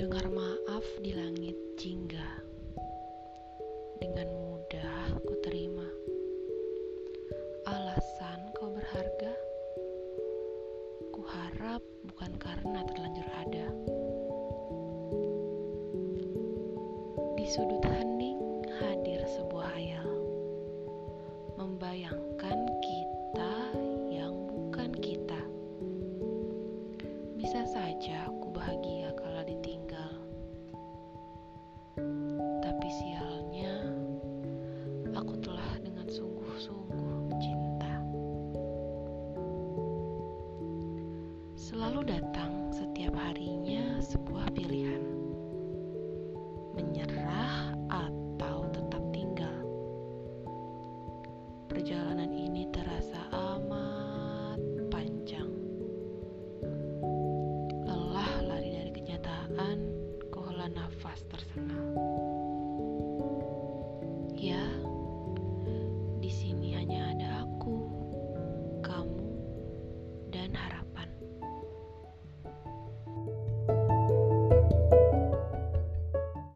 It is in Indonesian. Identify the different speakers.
Speaker 1: Mendengar maaf di langit jingga. Dengan mudah ku terima. Alasan kau berharga? Ku harap bukan karena terlanjur ada. Di sudut hening hadir sebuah hayal Membayangkan kita yang bukan kita. Bisa saja aku bahagia Selalu datang setiap harinya sebuah pilihan. Menyerah atau tetap tinggal. Perjalanan ini terasa amat panjang. Lelah lari dari kenyataan, ku hela nafas tersengal.